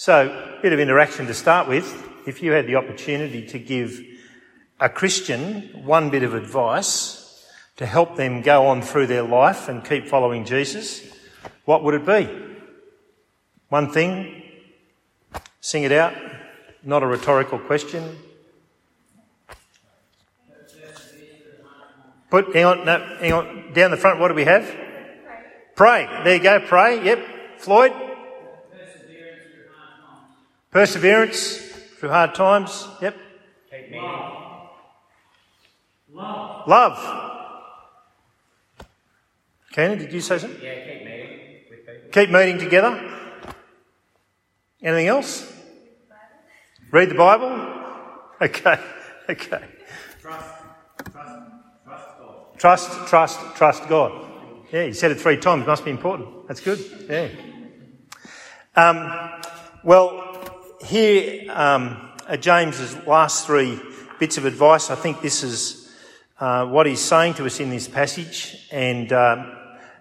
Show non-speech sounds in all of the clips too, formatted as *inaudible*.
So, a bit of interaction to start with. If you had the opportunity to give a Christian one bit of advice to help them go on through their life and keep following Jesus, what would it be? One thing? Sing it out. Not a rhetorical question. Put, hang on, no, hang on. Down the front, what do we have? Pray. There you go, pray. Yep. Floyd? Perseverance through hard times. Yep. Keep meeting. Love. Love. Keenan, did you say something? Yeah, keep meeting with people. Keep meeting together. Anything else? Read the Bible? Okay, *laughs* okay. Trust. Trust. Trust God. Trust, trust, trust God. Yeah, you said it three times. Must be important. That's good. Yeah. Um, well, here um, James's last three bits of advice. I think this is uh, what he's saying to us in this passage, and um,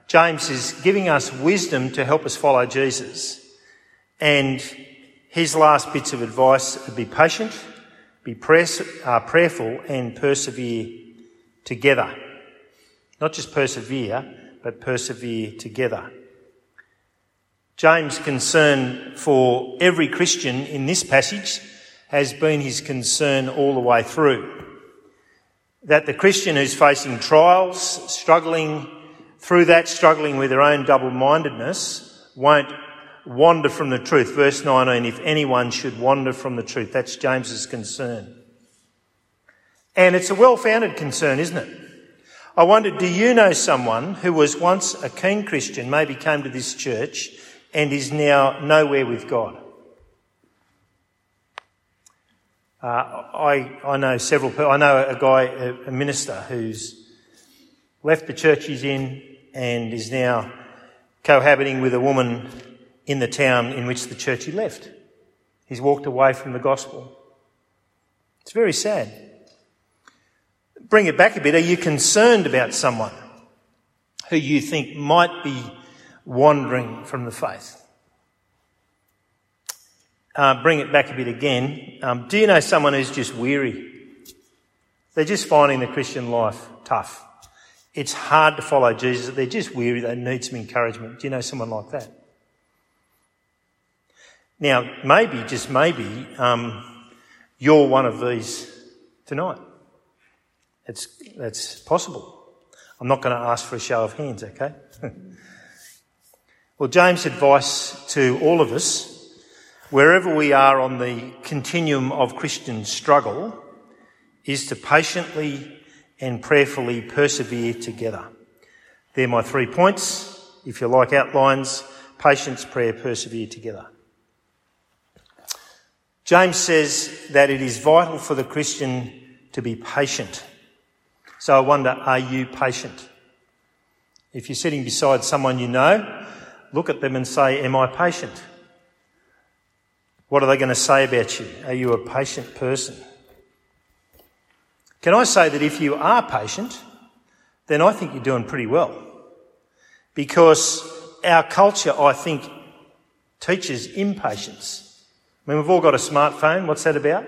James is giving us wisdom to help us follow Jesus. And his last bits of advice be patient, be press, uh, prayerful, and persevere together. Not just persevere, but persevere together. James' concern for every Christian in this passage has been his concern all the way through. That the Christian who's facing trials, struggling through that, struggling with their own double mindedness, won't wander from the truth. Verse 19, if anyone should wander from the truth, that's James's concern. And it's a well-founded concern, isn't it? I wonder, do you know someone who was once a keen Christian, maybe came to this church, and is now nowhere with God? Uh, I, I know several people. I know a guy, a, a minister, who's left the church he's in and is now cohabiting with a woman in the town in which the church he left. He's walked away from the gospel. It's very sad. Bring it back a bit. Are you concerned about someone who you think might be wandering from the faith? Uh, bring it back a bit again. Um, do you know someone who's just weary? They're just finding the Christian life tough. It's hard to follow Jesus. They're just weary. They need some encouragement. Do you know someone like that? Now, maybe, just maybe, um, you're one of these tonight. It's, that's possible. I'm not going to ask for a show of hands, okay? *laughs* well, James' advice to all of us, wherever we are on the continuum of Christian struggle, is to patiently and prayerfully persevere together. They're my three points. If you like outlines, patience, prayer, persevere together. James says that it is vital for the Christian to be patient. So I wonder, are you patient? If you're sitting beside someone you know, look at them and say, Am I patient? What are they going to say about you? Are you a patient person? Can I say that if you are patient, then I think you're doing pretty well. Because our culture, I think, teaches impatience. I mean, we've all got a smartphone. What's that about?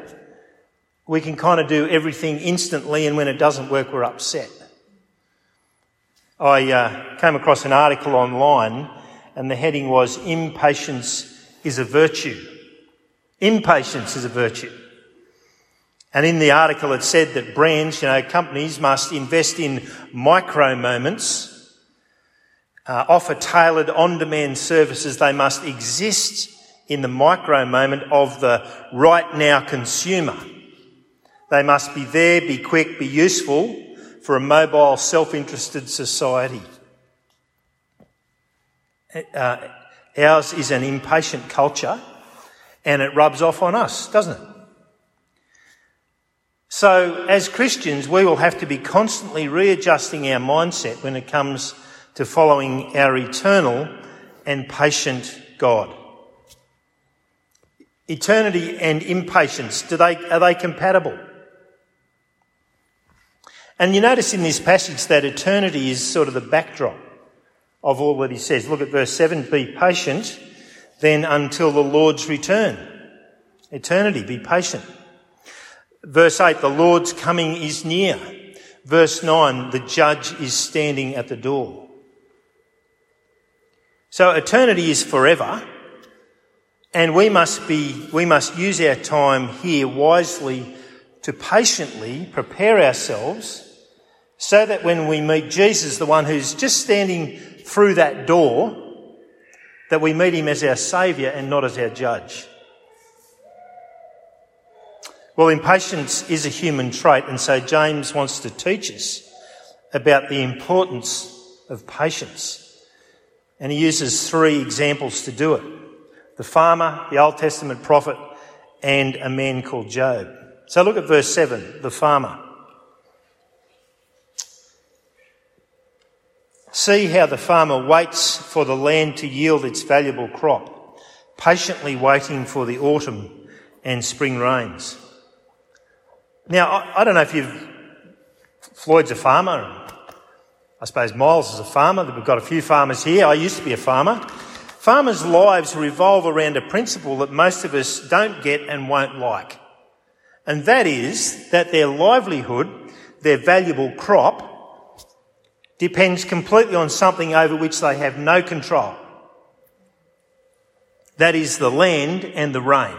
We can kind of do everything instantly, and when it doesn't work, we're upset. I uh, came across an article online, and the heading was Impatience is a Virtue. Impatience is a virtue. And in the article, it said that brands, you know, companies must invest in micro moments, uh, offer tailored on demand services. They must exist in the micro moment of the right now consumer. They must be there, be quick, be useful for a mobile, self-interested society. Uh, ours is an impatient culture and it rubs off on us, doesn't it? So as Christians, we will have to be constantly readjusting our mindset when it comes to following our eternal and patient God. Eternity and impatience, do they, are they compatible? And you notice in this passage that eternity is sort of the backdrop of all that he says. Look at verse 7 Be patient, then until the Lord's return. Eternity, be patient. Verse 8, the Lord's coming is near. Verse 9, the judge is standing at the door. So eternity is forever, and we must be, we must use our time here wisely to patiently prepare ourselves so that when we meet Jesus, the one who's just standing through that door, that we meet him as our Saviour and not as our judge. Well, impatience is a human trait, and so James wants to teach us about the importance of patience. And he uses three examples to do it the farmer, the Old Testament prophet, and a man called Job. So look at verse 7, the farmer. See how the farmer waits for the land to yield its valuable crop, patiently waiting for the autumn and spring rains. Now, I, don't know if you've, Floyd's a farmer. I suppose Miles is a farmer. We've got a few farmers here. I used to be a farmer. Farmers' lives revolve around a principle that most of us don't get and won't like. And that is that their livelihood, their valuable crop, depends completely on something over which they have no control. That is the land and the rain.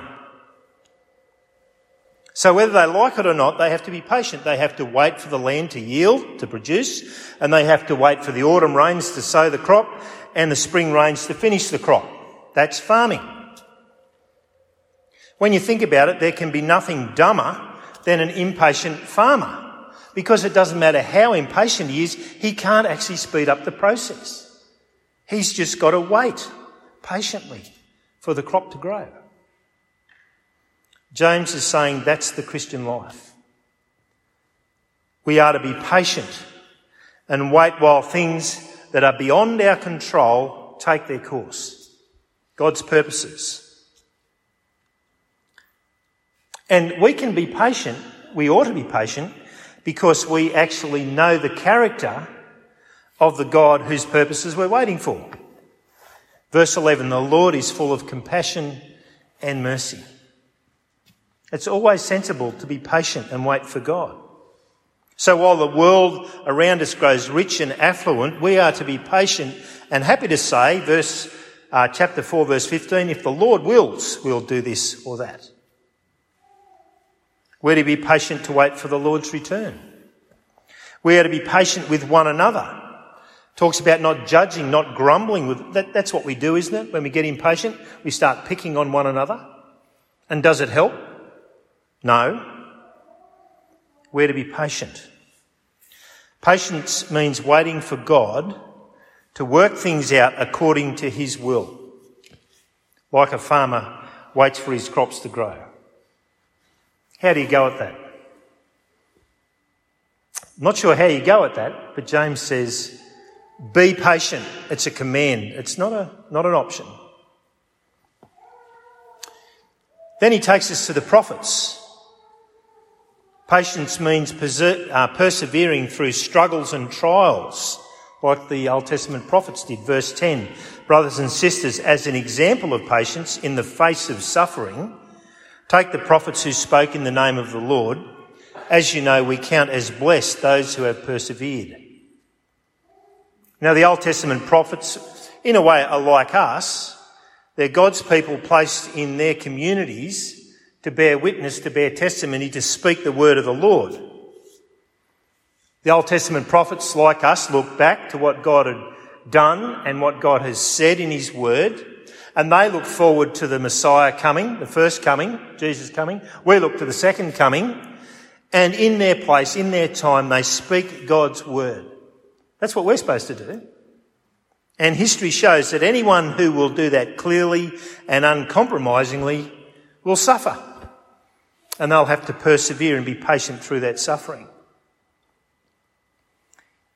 So whether they like it or not, they have to be patient. They have to wait for the land to yield, to produce, and they have to wait for the autumn rains to sow the crop and the spring rains to finish the crop. That's farming. When you think about it, there can be nothing dumber than an impatient farmer because it doesn't matter how impatient he is, he can't actually speed up the process. He's just got to wait patiently for the crop to grow. James is saying that's the Christian life. We are to be patient and wait while things that are beyond our control take their course. God's purposes. And we can be patient, we ought to be patient because we actually know the character of the God whose purposes we're waiting for. Verse 11 The Lord is full of compassion and mercy. It's always sensible to be patient and wait for God. So while the world around us grows rich and affluent, we are to be patient and happy to say, verse, uh, chapter 4, verse 15, if the Lord wills, we'll do this or that. We're to be patient to wait for the Lord's return. We are to be patient with one another. Talks about not judging, not grumbling. With, that, that's what we do, isn't it? When we get impatient, we start picking on one another. And does it help? No. We're to be patient. Patience means waiting for God to work things out according to His will. Like a farmer waits for his crops to grow. How do you go at that? Not sure how you go at that, but James says, be patient. It's a command. It's not a, not an option. Then he takes us to the prophets. Patience means uh, persevering through struggles and trials, like the Old Testament prophets did. Verse 10 Brothers and sisters, as an example of patience in the face of suffering, Take the prophets who spoke in the name of the Lord. As you know, we count as blessed those who have persevered. Now, the Old Testament prophets, in a way, are like us. They're God's people placed in their communities to bear witness, to bear testimony, to speak the word of the Lord. The Old Testament prophets, like us, look back to what God had done and what God has said in His word and they look forward to the Messiah coming, the first coming, Jesus coming. We look to the second coming. And in their place, in their time, they speak God's word. That's what we're supposed to do. And history shows that anyone who will do that clearly and uncompromisingly will suffer. And they'll have to persevere and be patient through that suffering.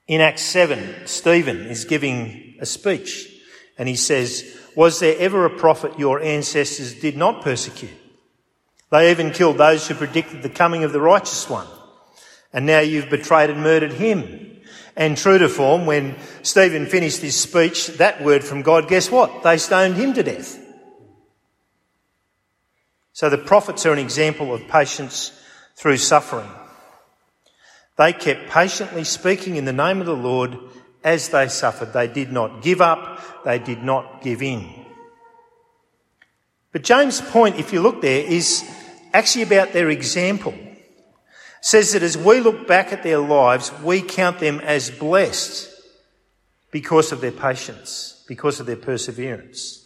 In Acts 7, Stephen is giving a speech and he says, was there ever a prophet your ancestors did not persecute? They even killed those who predicted the coming of the righteous one. And now you've betrayed and murdered him. And true to form, when Stephen finished his speech, that word from God, guess what? They stoned him to death. So the prophets are an example of patience through suffering. They kept patiently speaking in the name of the Lord as they suffered. They did not give up. They did not give in. But James' point, if you look there, is actually about their example. It says that as we look back at their lives, we count them as blessed because of their patience, because of their perseverance.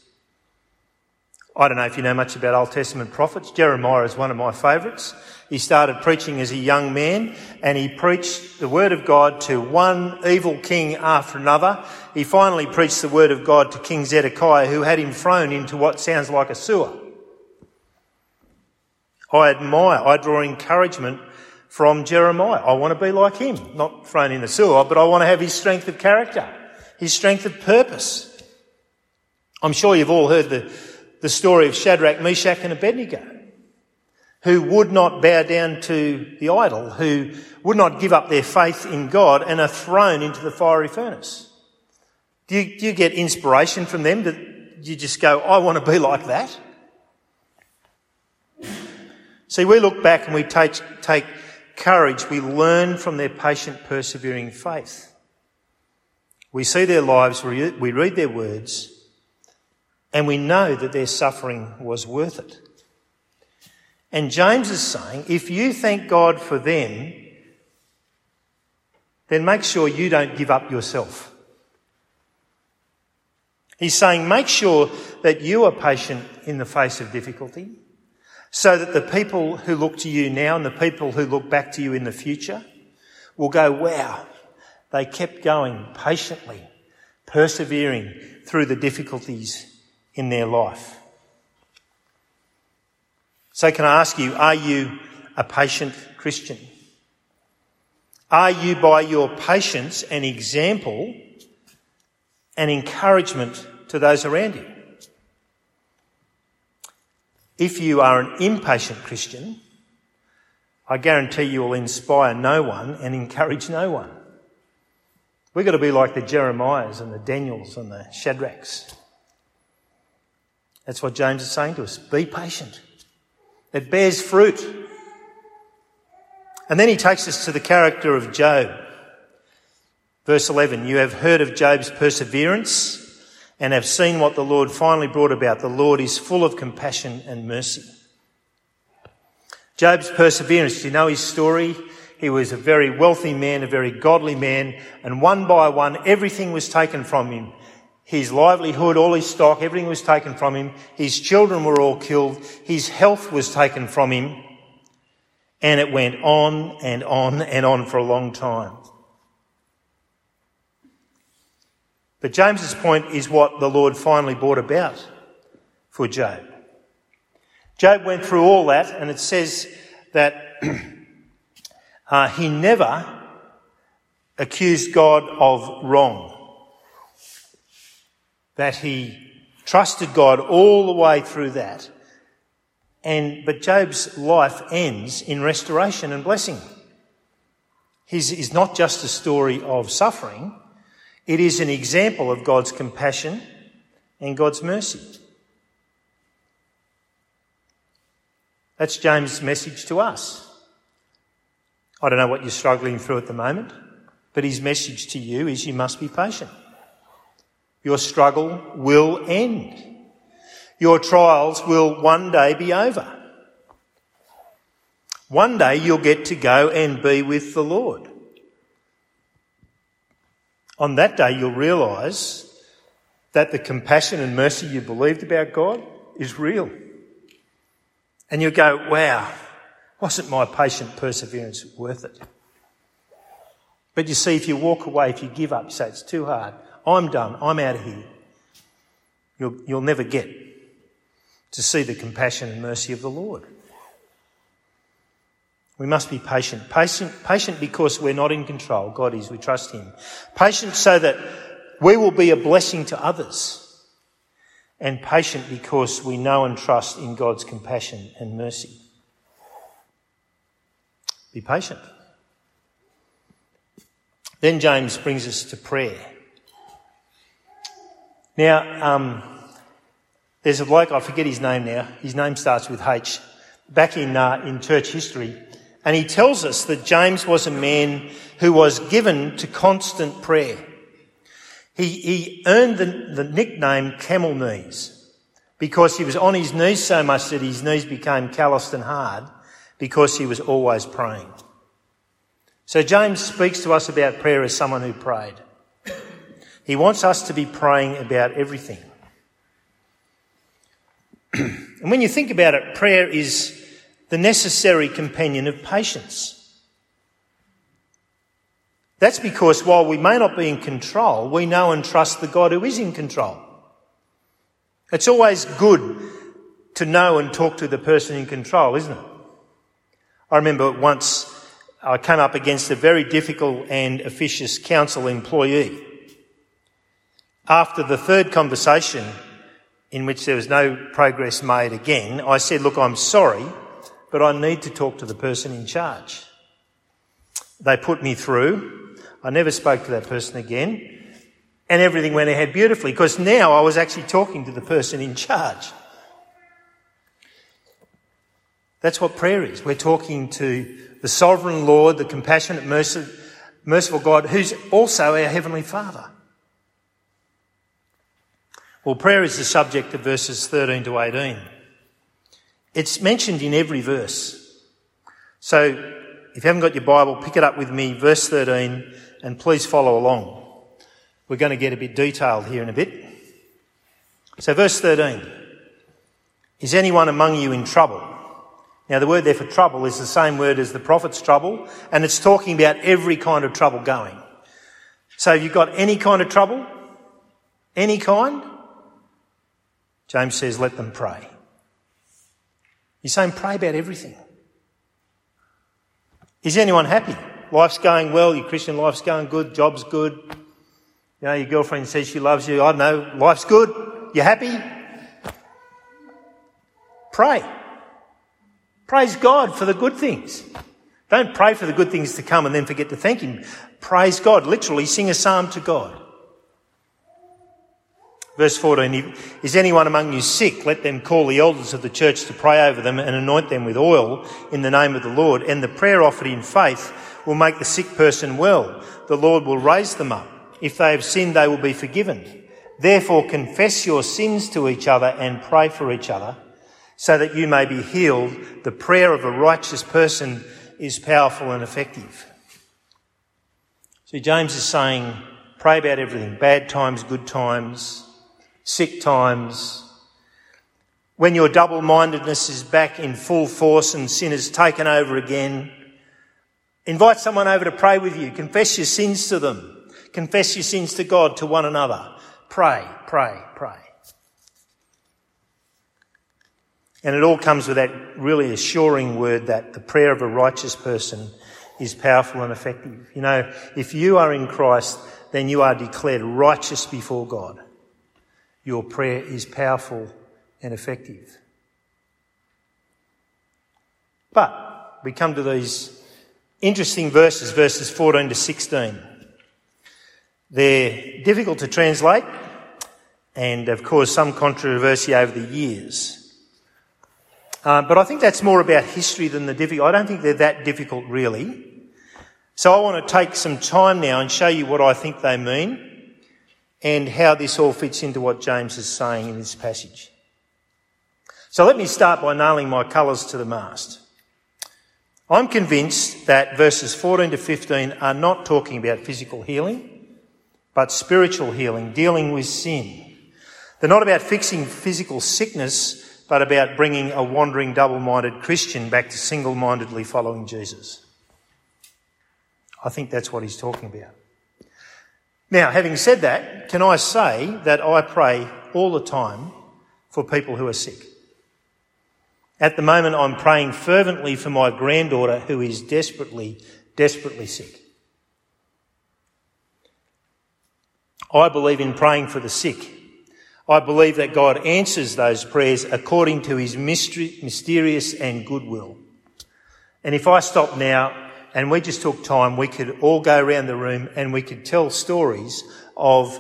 I don't know if you know much about Old Testament prophets. Jeremiah is one of my favourites. He started preaching as a young man and he preached the word of God to one evil king after another. He finally preached the word of God to King Zedekiah who had him thrown into what sounds like a sewer. I admire, I draw encouragement from Jeremiah. I want to be like him, not thrown in the sewer, but I want to have his strength of character, his strength of purpose. I'm sure you've all heard the the story of Shadrach, Meshach and Abednego, who would not bow down to the idol, who would not give up their faith in God and are thrown into the fiery furnace. Do you, do you get inspiration from them? Do you just go, I want to be like that? See, we look back and we take, take courage. We learn from their patient, persevering faith. We see their lives, we read their words, and we know that their suffering was worth it. And James is saying, if you thank God for them, then make sure you don't give up yourself. He's saying, make sure that you are patient in the face of difficulty so that the people who look to you now and the people who look back to you in the future will go, wow, they kept going patiently, persevering through the difficulties in their life. So, can I ask you, are you a patient Christian? Are you, by your patience, an example and encouragement to those around you? If you are an impatient Christian, I guarantee you will inspire no one and encourage no one. We've got to be like the Jeremiahs and the Daniels and the Shadrachs. That's what James is saying to us. Be patient. It bears fruit. And then he takes us to the character of Job. Verse 11, you have heard of Job's perseverance and have seen what the Lord finally brought about. The Lord is full of compassion and mercy. Job's perseverance, do you know his story? He was a very wealthy man, a very godly man, and one by one everything was taken from him his livelihood, all his stock, everything was taken from him. His children were all killed. His health was taken from him. And it went on and on and on for a long time. But James's point is what the Lord finally brought about for Job. Job went through all that, and it says that *clears throat* uh, he never accused God of wrong that he trusted God all the way through that. And, but Job's life ends in restoration and blessing. His is not just a story of suffering. It is an example of God's compassion and God's mercy. That's James' message to us. I don't know what you're struggling through at the moment, but his message to you is you must be patient. Your struggle will end. Your trials will one day be over. One day you'll get to go and be with the Lord. On that day you'll realise that the compassion and mercy you believed about God is real. And you'll go, wow, wasn't my patient perseverance worth it? But you see, if you walk away, if you give up, you say, it's too hard. I'm done. I'm out of here. You'll, you'll never get to see the compassion and mercy of the Lord. We must be patient. Patient, patient because we're not in control. God is. We trust Him. Patient so that we will be a blessing to others. And patient because we know and trust in God's compassion and mercy. Be patient. Then James brings us to prayer. Now, um, There's a bloke, I forget his name now, his name starts with H, back in, uh, in church history, and he tells us that James was a man who was given to constant prayer. He, he earned the, the nickname camel knees because he was on his knees so much that his knees became calloused and hard because he was always praying. So James speaks to us about prayer as someone who prayed. He wants us to be praying about everything. *clears throat* and when you think about it, prayer is the necessary companion of patience. That's because while we may not be in control, we know and trust the God who is in control. It's always good to know and talk to the person in control, isn't it? I remember once I came up against a very difficult and officious council employee. After the third conversation, in which there was no progress made again, I said, Look, I'm sorry, but I need to talk to the person in charge. They put me through. I never spoke to that person again. And everything went ahead beautifully because now I was actually talking to the person in charge. That's what prayer is. We're talking to the sovereign Lord, the compassionate, merciful God, who's also our Heavenly Father. Well, prayer is the subject of verses 13 to 18. It's mentioned in every verse. So if you haven't got your Bible, pick it up with me, verse 13, and please follow along. We're going to get a bit detailed here in a bit. So, verse 13 Is anyone among you in trouble? Now, the word there for trouble is the same word as the prophet's trouble, and it's talking about every kind of trouble going. So, have you got any kind of trouble? Any kind? James says, let them pray. He's saying, pray about everything. Is anyone happy? Life's going well, your Christian life's going good, job's good, you know, your girlfriend says she loves you. I don't know. Life's good. You happy? Pray. Praise God for the good things. Don't pray for the good things to come and then forget to thank Him. Praise God. Literally sing a psalm to God. Verse 14, is anyone among you sick? Let them call the elders of the church to pray over them and anoint them with oil in the name of the Lord. And the prayer offered in faith will make the sick person well. The Lord will raise them up. If they have sinned, they will be forgiven. Therefore, confess your sins to each other and pray for each other so that you may be healed. The prayer of a righteous person is powerful and effective. See, James is saying, pray about everything bad times, good times, sick times. When your double mindedness is back in full force and sin has taken over again, invite someone over to pray with you. Confess your sins to them. Confess your sins to God, to one another. Pray, pray, pray. And it all comes with that really assuring word that the prayer of a righteous person is powerful and effective. You know, if you are in Christ, then you are declared righteous before God. Your prayer is powerful and effective. But we come to these interesting verses, verses 14 to 16. They're difficult to translate and have caused some controversy over the years. Uh, but I think that's more about history than the difficult. I don't think they're that difficult really. So I want to take some time now and show you what I think they mean and how this all fits into what James is saying in this passage. So let me start by nailing my colours to the mast. I'm convinced that verses 14 to 15 are not talking about physical healing but spiritual healing, dealing with sin. They're not about fixing physical sickness, but about bringing a wandering, double minded Christian back to single mindedly following Jesus. I think that's what he's talking about. Now, having said that, can I say that I pray all the time for people who are sick? At the moment, I'm praying fervently for my granddaughter who is desperately, desperately sick. I believe in praying for the sick. I believe that God answers those prayers according to his mystery, mysterious and good will. And if I stop now and we just took time, we could all go around the room and we could tell stories of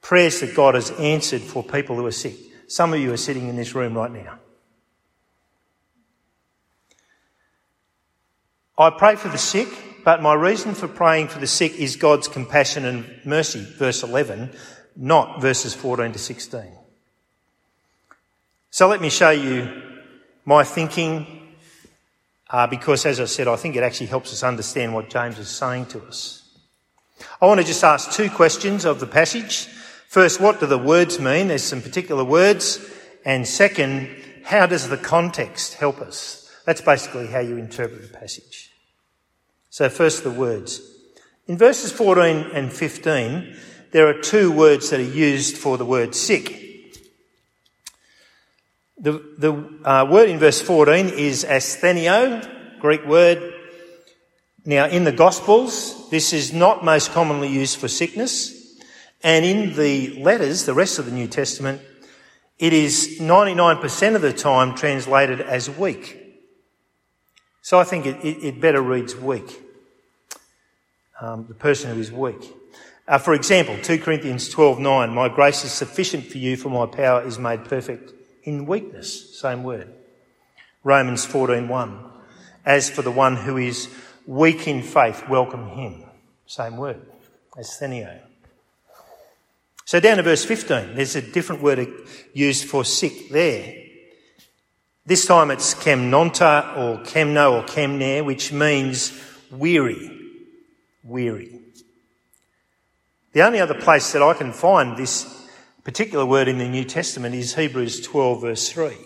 prayers that God has answered for people who are sick. Some of you are sitting in this room right now. I pray for the sick, but my reason for praying for the sick is God's compassion and mercy, verse 11, not verses 14 to 16. So let me show you my thinking, uh, because as I said, I think it actually helps us understand what James is saying to us. I want to just ask two questions of the passage. First, what do the words mean? There's some particular words. And second, how does the context help us? That's basically how you interpret the passage. So first the words. In verses 14 and 15, there are two words that are used for the word sick. The, the uh, word in verse 14 is asthenio, Greek word. Now in the Gospels, this is not most commonly used for sickness. And in the letters, the rest of the New Testament, it is 99% of the time translated as weak. So I think it, it, it better reads weak. Um, the person who is weak. Uh, for example, 2 Corinthians 12:9, my grace is sufficient for you for my power is made perfect in weakness. Same word. Romans 14:1, as for the one who is weak in faith, welcome him. Same word. Asthenio. So down to verse 15, there's a different word used for sick there. This time it's kemnonta or kemno or kemner, which means weary. Weary. The only other place that I can find this particular word in the New Testament is Hebrews 12 verse 3.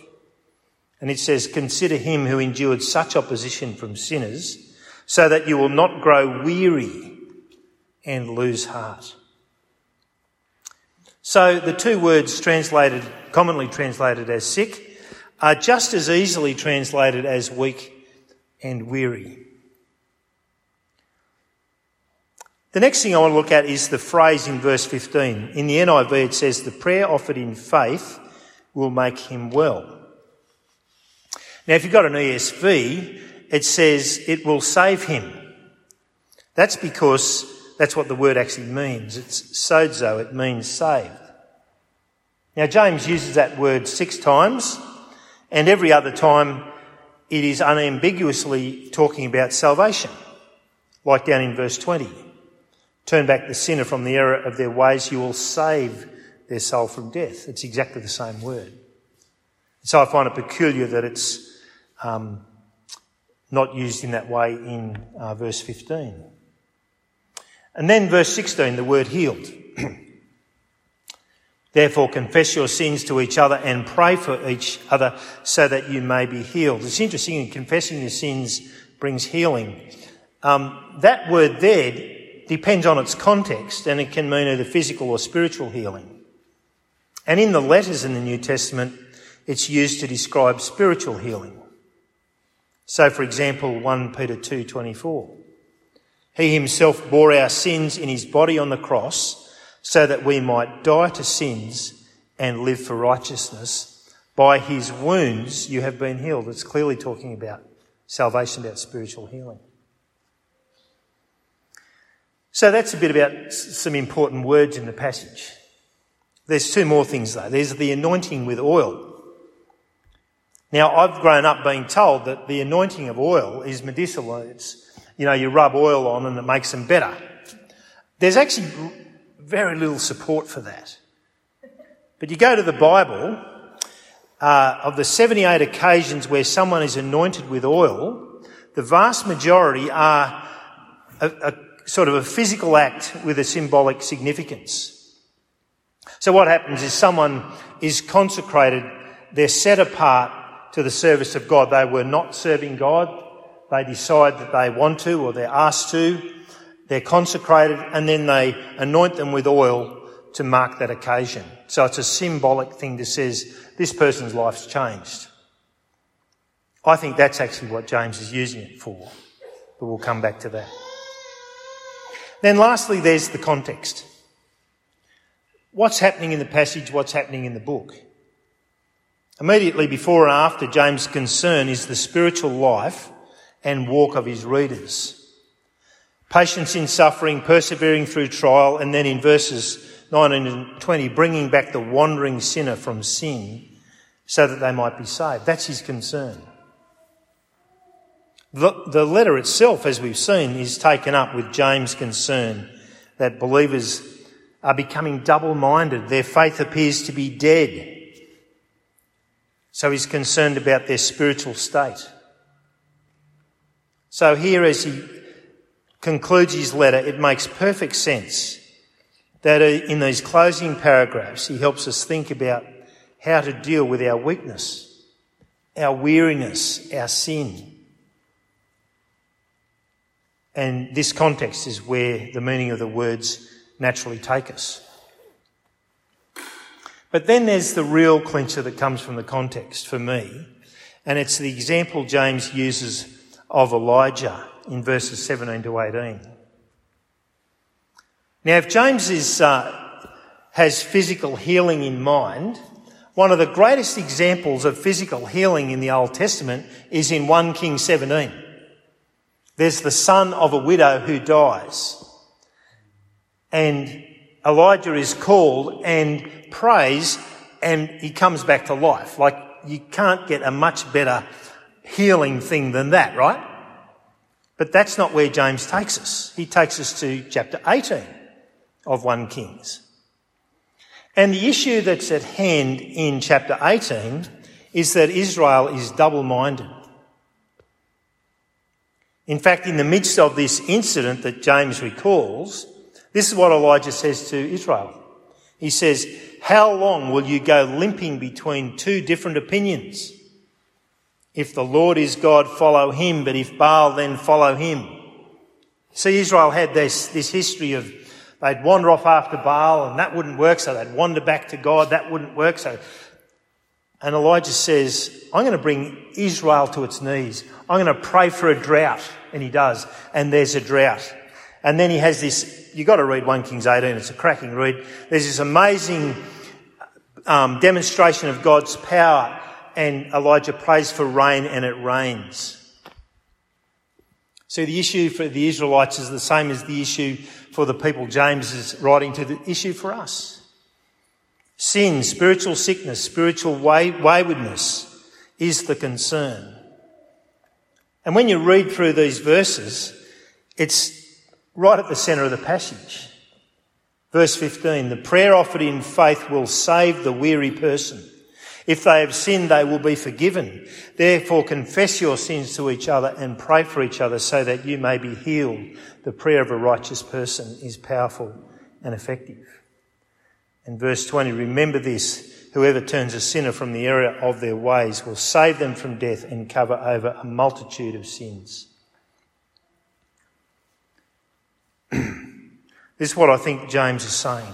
And it says, consider him who endured such opposition from sinners so that you will not grow weary and lose heart. So the two words translated, commonly translated as sick, are just as easily translated as weak and weary. The next thing I want to look at is the phrase in verse 15. In the NIV it says, the prayer offered in faith will make him well. Now if you've got an ESV, it says it will save him. That's because that's what the word actually means. It's sozo, it means saved. Now James uses that word six times and every other time, it is unambiguously talking about salvation, like down in verse 20. Turn back the sinner from the error of their ways, you will save their soul from death. It's exactly the same word. So I find it peculiar that it's um, not used in that way in uh, verse 15. And then verse 16, the word healed. *clears throat* Therefore, confess your sins to each other and pray for each other so that you may be healed. It's interesting in confessing your sins brings healing. Um, that word there depends on its context and it can mean either physical or spiritual healing. And in the letters in the New Testament, it's used to describe spiritual healing. So, for example, 1 Peter 2:24. He himself bore our sins in his body on the cross so that we might die to sins and live for righteousness. By his wounds you have been healed. It's clearly talking about salvation, about spiritual healing. So that's a bit about some important words in the passage. There's two more things though. There's the anointing with oil. Now I've grown up being told that the anointing of oil is medicinal. It's, you know, you rub oil on and it makes them better. There's actually very little support for that. But you go to the Bible, uh, of the 78 occasions where someone is anointed with oil, the vast majority are a, a sort of a physical act with a symbolic significance. So what happens is someone is consecrated, they're set apart to the service of God. They were not serving God. They decide that they want to or they're asked to. They're consecrated and then they anoint them with oil to mark that occasion. So it's a symbolic thing that says this person's life's changed. I think that's actually what James is using it for, but we'll come back to that. Then lastly, there's the context. What's happening in the passage? What's happening in the book? Immediately before and after, James' concern is the spiritual life and walk of his readers patience in suffering, persevering through trial, and then in verses 19 and 20, bringing back the wandering sinner from sin so that they might be saved. That's his concern. The, the letter itself, as we've seen, is taken up with James' concern that believers are becoming double minded. Their faith appears to be dead. So he's concerned about their spiritual state. So here, as he concludes his letter, it makes perfect sense that uh, in these closing paragraphs, he helps us think about how to deal with our weakness, our weariness, our sin. And this context is where the meaning of the words naturally take us. But then there's the real clincher that comes from the context for me, and it's the example James uses of Elijah in verses 17 to 18. Now, if James is, uh, has physical healing in mind, one of the greatest examples of physical healing in the Old Testament is in 1 King 17. There's the son of a widow who dies. And Elijah is called and prays and he comes back to life. Like you can't get a much better healing thing than that, right? But that's not where James takes us. He takes us to chapter 18 of 1 Kings. And the issue that's at hand in chapter 18 is that Israel is double minded. In fact, in the midst of this incident that James recalls, this is what Elijah says to Israel. He says, How long will you go limping between two different opinions? If the Lord is God, follow him, but if Baal, then follow him. See, Israel had this, this history of they'd wander off after Baal and that wouldn't work, so they'd wander back to God, that wouldn't work, so and Elijah says, I'm going to bring Israel to its knees. I'm going to pray for a drought. And he does. And there's a drought. And then he has this, you've got to read 1 Kings 18. It's a cracking read. There's this amazing um, demonstration of God's power. And Elijah prays for rain and it rains. So the issue for the Israelites is the same as the issue for the people James is writing to, the issue for us. Sin, spiritual sickness, spiritual way, waywardness is the concern. And when you read through these verses, it's right at the centre of the passage. Verse 15, the prayer offered in faith will save the weary person. If they have sinned, they will be forgiven. Therefore, confess your sins to each other and pray for each other so that you may be healed. The prayer of a righteous person is powerful and effective. In verse 20, remember this whoever turns a sinner from the error of their ways will save them from death and cover over a multitude of sins. *clears throat* this is what I think James is saying.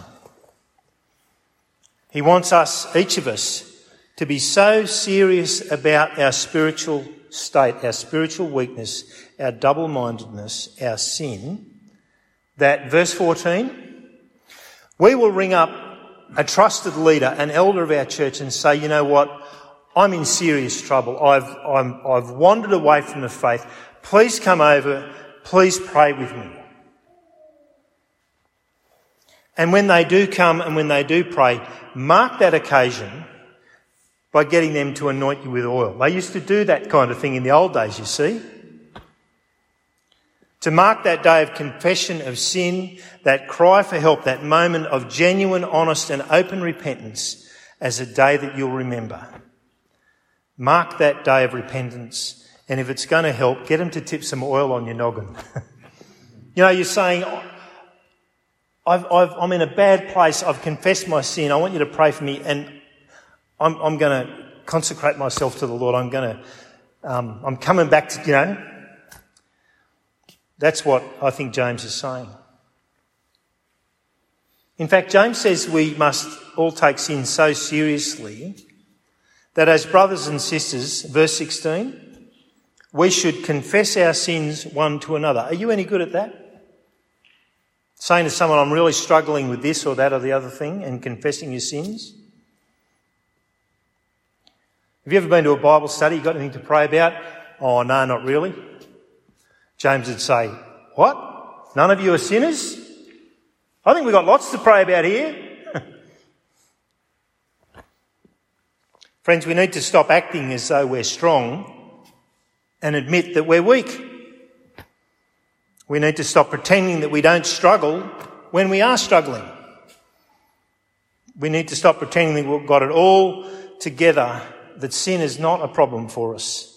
He wants us, each of us, to be so serious about our spiritual state, our spiritual weakness, our double mindedness, our sin, that verse 14, we will ring up a trusted leader, an elder of our church and say, you know what? I'm in serious trouble. I've, i have wandered away from the faith. Please come over. Please pray with me. And when they do come and when they do pray, mark that occasion by getting them to anoint you with oil. They used to do that kind of thing in the old days, you see to mark that day of confession of sin, that cry for help, that moment of genuine, honest and open repentance as a day that you'll remember. Mark that day of repentance, and if it's going to help, get them to tip some oil on your noggin. *laughs* you know, you're saying, i am in a bad place, I've confessed my sin, I want you to pray for me, and I'm, I'm going to consecrate myself to the Lord, I'm going to, um, I'm coming back to, you know, that's what I think James is saying. In fact, James says we must all take sin so seriously that as brothers and sisters, verse 16, we should confess our sins one to another. Are you any good at that? Saying to someone, I'm really struggling with this or that or the other thing and confessing your sins? Have you ever been to a Bible study? You got anything to pray about? Oh, no, not really. James would say, What? None of you are sinners? I think we've got lots to pray about here. *laughs* Friends, we need to stop acting as though we're strong and admit that we're weak. We need to stop pretending that we don't struggle when we are struggling. We need to stop pretending that we've got it all together, that sin is not a problem for us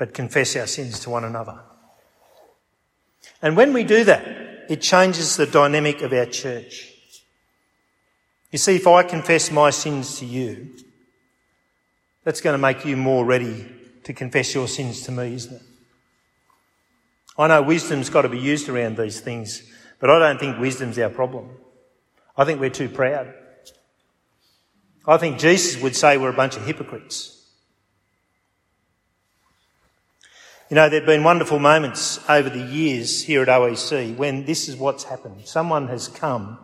but confess our sins to one another. And when we do that, it changes the dynamic of our church. You see, if I confess my sins to you, that's going to make you more ready to confess your sins to me, isn't it? I know wisdom's got to be used around these things, but I don't think wisdom's our problem. I think we're too proud. I think Jesus would say we're a bunch of hypocrites. You know, there have been wonderful moments over the years here at OEC when this is what's happened. Someone has come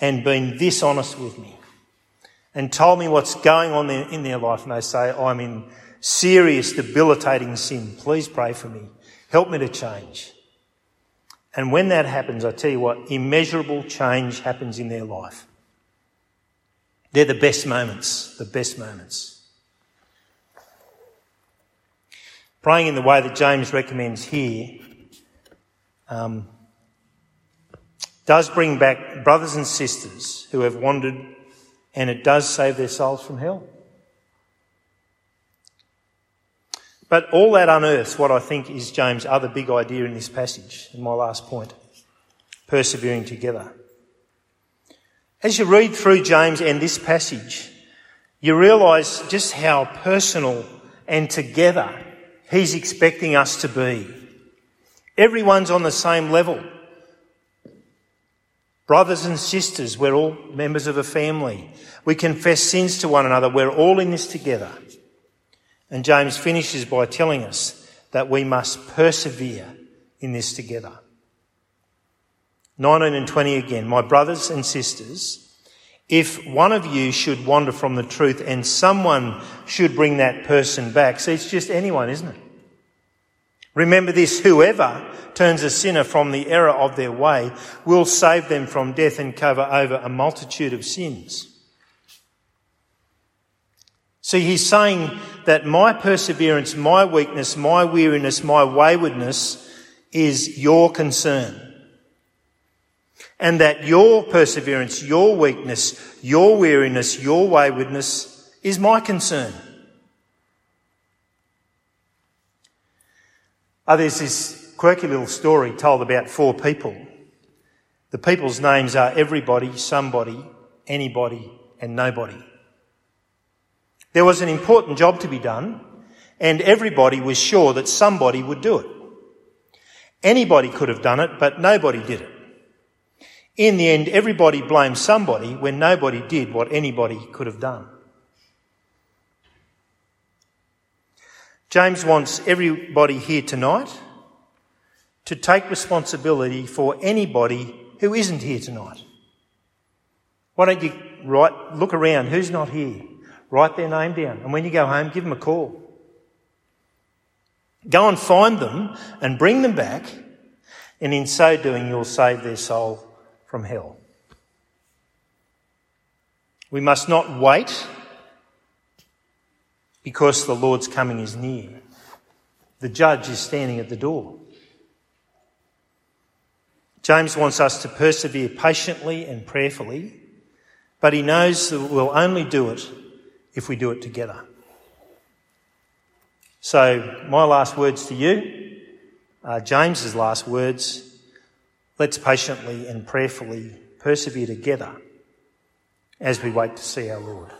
and been this honest with me and told me what's going on in their life and they say, I'm in serious debilitating sin. Please pray for me. Help me to change. And when that happens, I tell you what, immeasurable change happens in their life. They're the best moments, the best moments. Praying in the way that James recommends here um, does bring back brothers and sisters who have wandered, and it does save their souls from hell. But all that unearths what I think is James' other big idea in this passage, in my last point persevering together. As you read through James and this passage, you realise just how personal and together He's expecting us to be. Everyone's on the same level. Brothers and sisters, we're all members of a family. We confess sins to one another. We're all in this together. And James finishes by telling us that we must persevere in this together. 19 and 20 again. My brothers and sisters, if one of you should wander from the truth and someone should bring that person back, see, it's just anyone, isn't it? Remember this, whoever turns a sinner from the error of their way will save them from death and cover over a multitude of sins. See, he's saying that my perseverance, my weakness, my weariness, my waywardness is your concern and that your perseverance, your weakness, your weariness, your waywardness is my concern. Oh, there's this quirky little story told about four people. The people's names are everybody, somebody, anybody, and nobody. There was an important job to be done, and everybody was sure that somebody would do it. Anybody could have done it, but nobody did it. In the end, everybody blamed somebody when nobody did what anybody could have done. James wants everybody here tonight to take responsibility for anybody who isn't here tonight. Why don't you write, look around, who's not here? Write their name down. And when you go home, give them a call. Go and find them and bring them back. And in so doing, you'll save their soul from hell. We must not wait because the Lord's coming is near. The judge is standing at the door. James wants us to persevere patiently and prayerfully, but he knows that we'll only do it if we do it together. So, my last words to you are James's last words Let's patiently and prayerfully persevere together as we wait to see our Lord.